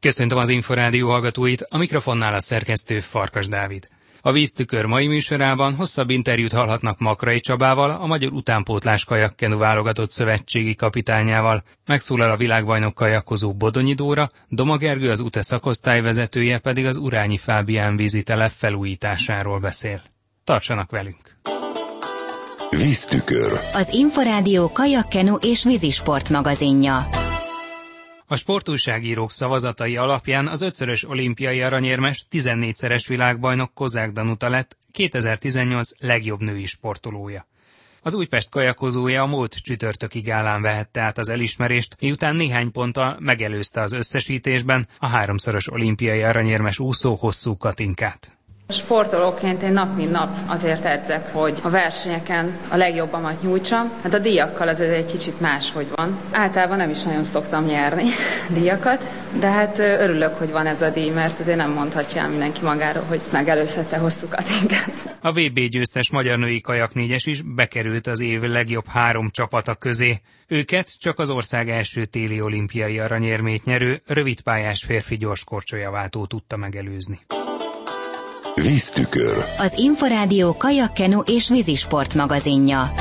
Köszöntöm az Inforádió hallgatóit, a mikrofonnál a szerkesztő Farkas Dávid. A víztükör mai műsorában hosszabb interjút hallhatnak Makrai Csabával, a Magyar Utánpótlás kajakkenu válogatott szövetségi kapitányával. Megszólal a világbajnok kajakkozó Bodonyi Dóra, Doma Gergő az UTE szakosztály vezetője pedig az Urányi Fábián vízitelep felújításáról beszél. Tartsanak velünk! Víztükör. Az Inforádió kajakkenu és vízisport magazinja. A sportújságírók szavazatai alapján az ötszörös olimpiai aranyérmes, 14-szeres világbajnok Kozák Danuta lett 2018 legjobb női sportolója. Az Újpest kajakozója a múlt csütörtöki gálán vehette át az elismerést, miután néhány ponttal megelőzte az összesítésben a háromszoros olimpiai aranyérmes úszó hosszú Katinkát. Sportolóként én nap mint nap azért edzek, hogy a versenyeken a legjobbamat nyújtsam. Hát a díjakkal az egy kicsit máshogy van. Általában nem is nagyon szoktam nyerni díjakat, de hát örülök, hogy van ez a díj, mert azért nem mondhatja el mindenki magáról, hogy megelőzhette hosszú Katinkát. A VB győztes magyar női kajak négyes is bekerült az év legjobb három csapata közé. Őket csak az ország első téli olimpiai aranyérmét nyerő, rövidpályás férfi gyorskorcsolyaváltó tudta megelőzni. Víztükör. Az Inforádió kajakkenu és vízisport magazinja.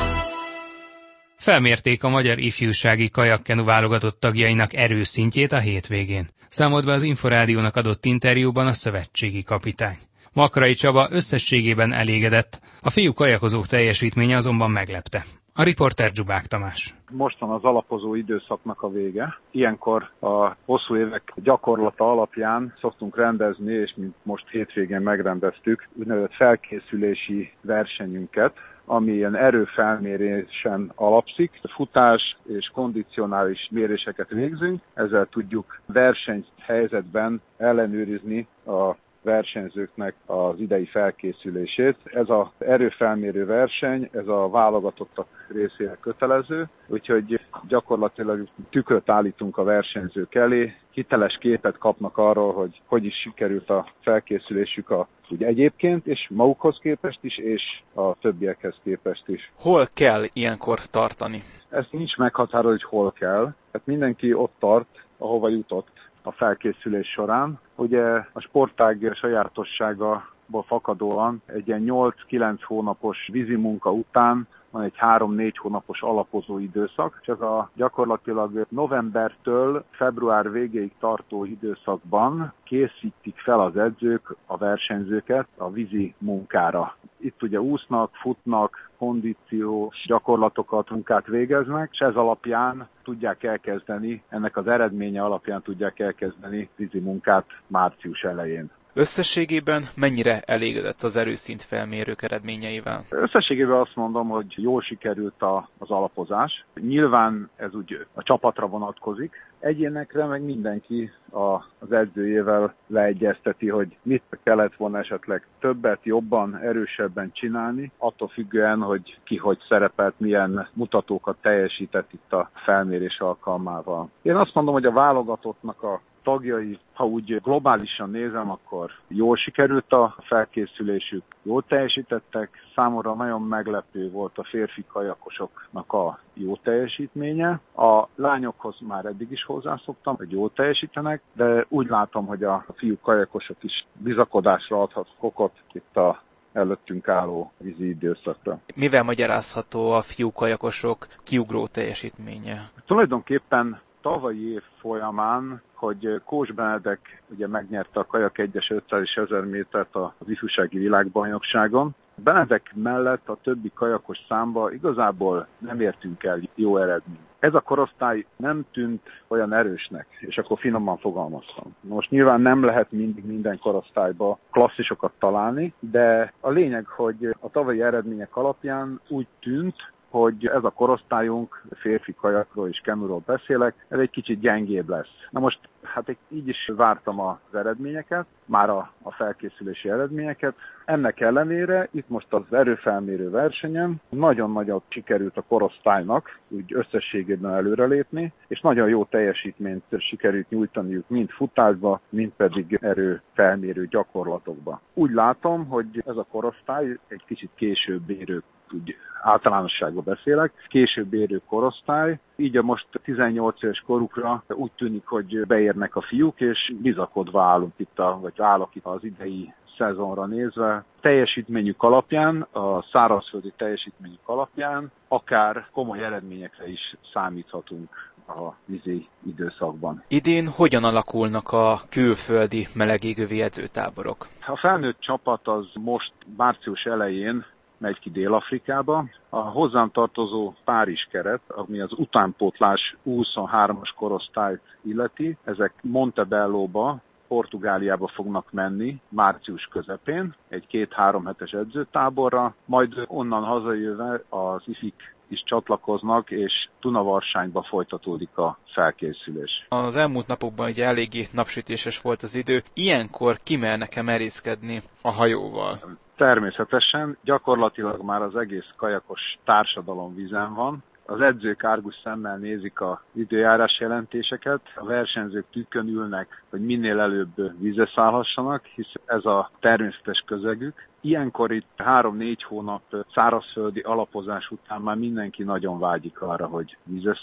Felmérték a magyar ifjúsági kajakkenu válogatott tagjainak erőszintjét a hétvégén. Számolt be az Inforádiónak adott interjúban a szövetségi kapitány. Makrai Csaba összességében elégedett, a fiú kajakozók teljesítménye azonban meglepte. A riporter Zsubák Tamás. Most van az alapozó időszaknak a vége. Ilyenkor a hosszú évek gyakorlata alapján szoktunk rendezni, és mint most hétvégén megrendeztük, úgynevezett felkészülési versenyünket, ami ilyen erőfelmérésen alapszik. Futás és kondicionális méréseket végzünk, ezzel tudjuk versenyhelyzetben ellenőrizni a versenyzőknek az idei felkészülését. Ez az erőfelmérő verseny, ez a válogatottak részére kötelező, úgyhogy gyakorlatilag tükröt állítunk a versenyzők elé, hiteles képet kapnak arról, hogy hogy is sikerült a felkészülésük a úgy egyébként, és magukhoz képest is, és a többiekhez képest is. Hol kell ilyenkor tartani? Ezt nincs meghatározó, hogy hol kell. Hát mindenki ott tart, ahova jutott a felkészülés során. Ugye a sportág sajátosságából fakadóan egy ilyen 8-9 hónapos vízi munka után van egy három-négy hónapos alapozó időszak, ez a gyakorlatilag novembertől február végéig tartó időszakban készítik fel az edzők a versenyzőket a vízi munkára. Itt ugye úsznak, futnak, kondíciós gyakorlatokat, munkát végeznek, és ez alapján tudják elkezdeni, ennek az eredménye alapján tudják elkezdeni vízi munkát március elején. Összességében mennyire elégedett az erőszint felmérők eredményeivel? Összességében azt mondom, hogy jól sikerült a, az alapozás. Nyilván ez úgy a csapatra vonatkozik. Egyénekre meg mindenki a, az edzőjével leegyezteti, hogy mit kellett volna esetleg többet, jobban, erősebben csinálni, attól függően, hogy ki hogy szerepelt, milyen mutatókat teljesített itt a felmérés alkalmával. Én azt mondom, hogy a válogatottnak a tagjai, ha úgy globálisan nézem, akkor jól sikerült a felkészülésük, jól teljesítettek. Számomra nagyon meglepő volt a férfi kajakosoknak a jó teljesítménye. A lányokhoz már eddig is hozzászoktam, hogy jól teljesítenek, de úgy látom, hogy a fiú kajakosok is bizakodásra adhat okot itt a előttünk álló vízi időszakra. Mivel magyarázható a fiú kajakosok kiugró teljesítménye? Tulajdonképpen tavalyi év folyamán, hogy Kós Benedek ugye megnyerte a kajak 1-es 500 és 1000 métert az ifjúsági világbajnokságon. Benedek mellett a többi kajakos számba igazából nem értünk el jó eredményt. Ez a korosztály nem tűnt olyan erősnek, és akkor finoman fogalmaztam. Most nyilván nem lehet mindig minden korosztályba klasszisokat találni, de a lényeg, hogy a tavalyi eredmények alapján úgy tűnt, hogy ez a korosztályunk, férfi kajakról és kenuról beszélek, ez egy kicsit gyengébb lesz. Na most hát így is vártam az eredményeket, már a, a felkészülési eredményeket. Ennek ellenére itt most az erőfelmérő versenyen nagyon nagyot sikerült a korosztálynak úgy összességében előrelépni, és nagyon jó teljesítményt sikerült nyújtaniuk mind futásba, mind pedig erőfelmérő gyakorlatokba. Úgy látom, hogy ez a korosztály egy kicsit később érő úgy általánosságban beszélek, később érő korosztály, így a most 18 éves korukra úgy tűnik, hogy beérnek a fiúk, és bizakodva állunk itt, a, vagy állok itt az idei szezonra nézve, teljesítményük alapján, a szárazföldi teljesítményük alapján akár komoly eredményekre is számíthatunk a vízi időszakban. Idén hogyan alakulnak a külföldi melegégővi edzőtáborok? A felnőtt csapat az most március elején megy ki Dél-Afrikába. A hozzám tartozó Párizs keret, ami az utánpótlás 23-as korosztályt illeti, ezek Montebellóba, Portugáliába fognak menni március közepén, egy két-három hetes edzőtáborra, majd onnan hazajöve az IFIK is csatlakoznak, és Tunavarsányba folytatódik a felkészülés. Az elmúlt napokban ugye eléggé napsütéses volt az idő. Ilyenkor kimernek-e merészkedni a hajóval? Természetesen, gyakorlatilag már az egész kajakos társadalom vízen van, az edzők árgus szemmel nézik a időjárás jelentéseket, a versenyzők tükkön ülnek, hogy minél előbb vízre szállhassanak, hisz ez a természetes közegük. Ilyenkor itt három-négy hónap szárazföldi alapozás után már mindenki nagyon vágyik arra, hogy vízre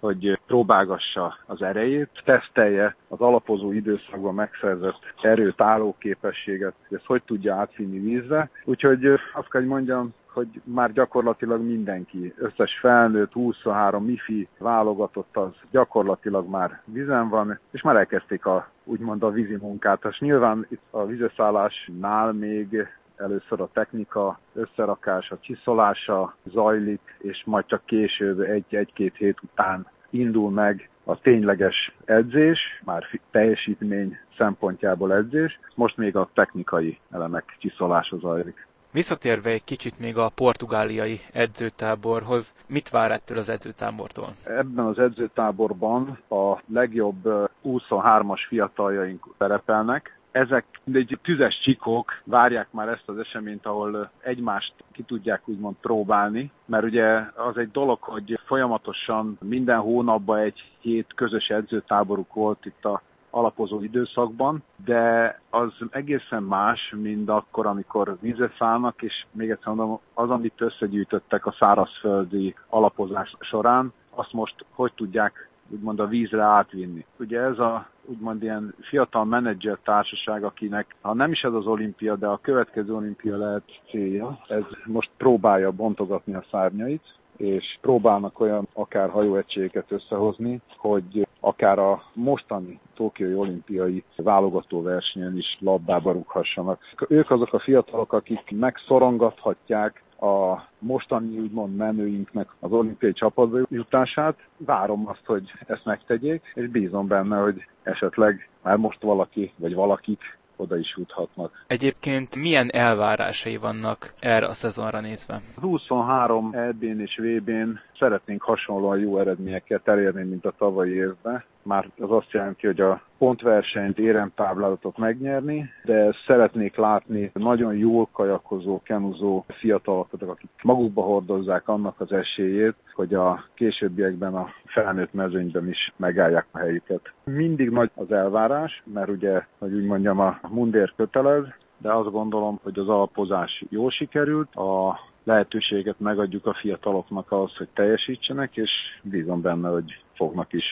hogy próbálgassa az erejét, tesztelje az alapozó időszakban megszerzett erőt, állóképességet, hogy ezt hogy tudja átvinni vízre. Úgyhogy azt kell, hogy mondjam, hogy már gyakorlatilag mindenki, összes felnőtt, 23 mifi válogatott az gyakorlatilag már vizen van, és már elkezdték a, úgymond a vízi munkát. És nyilván itt a vízeszállásnál még először a technika összerakása, csiszolása zajlik, és majd csak később egy-egy-két hét után indul meg a tényleges edzés, már teljesítmény szempontjából edzés, most még a technikai elemek csiszolása zajlik. Visszatérve egy kicsit még a portugáliai edzőtáborhoz, mit vár ettől az edzőtábortól? Ebben az edzőtáborban a legjobb 23-as fiataljaink szerepelnek, ezek egy tüzes csikók várják már ezt az eseményt, ahol egymást ki tudják úgymond próbálni, mert ugye az egy dolog, hogy folyamatosan minden hónapban egy hét közös edzőtáboruk volt itt a alapozó időszakban, de az egészen más, mint akkor, amikor vízre szállnak, és még egyszer mondom, az, amit összegyűjtöttek a szárazföldi alapozás során, azt most hogy tudják úgymond a vízre átvinni. Ugye ez a úgymond ilyen fiatal menedzser társaság, akinek ha nem is ez az olimpia, de a következő olimpia lehet célja, ez most próbálja bontogatni a szárnyait, és próbálnak olyan akár hajóegységeket összehozni, hogy akár a mostani Tokiói olimpiai válogató versenyen is labdába rúghassanak. Ők azok a fiatalok, akik megszorongathatják a mostani úgymond menőinknek az olimpiai csapatba jutását. Várom azt, hogy ezt megtegyék, és bízom benne, hogy esetleg már most valaki vagy valakik oda is juthatnak. Egyébként milyen elvárásai vannak erre a szezonra nézve? Az 23 EB-n és VB-n szeretnénk hasonlóan jó eredményeket elérni, mint a tavalyi évben. Már az azt jelenti, hogy a pontversenyt, éremtáblázatot megnyerni, de szeretnék látni nagyon jól kajakozó, kenuzó fiatalokat, akik magukba hordozzák annak az esélyét, hogy a későbbiekben a felnőtt mezőnyben is megállják a helyüket. Mindig nagy az elvárás, mert ugye, hogy úgy mondjam, a mundér kötelez, de azt gondolom, hogy az alapozás jól sikerült, a lehetőséget megadjuk a fiataloknak ahhoz, hogy teljesítsenek, és bízom benne, hogy fognak is.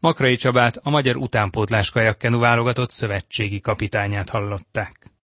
Makrai Csabát, a magyar utánpótlás kajakkenu válogatott szövetségi kapitányát hallották.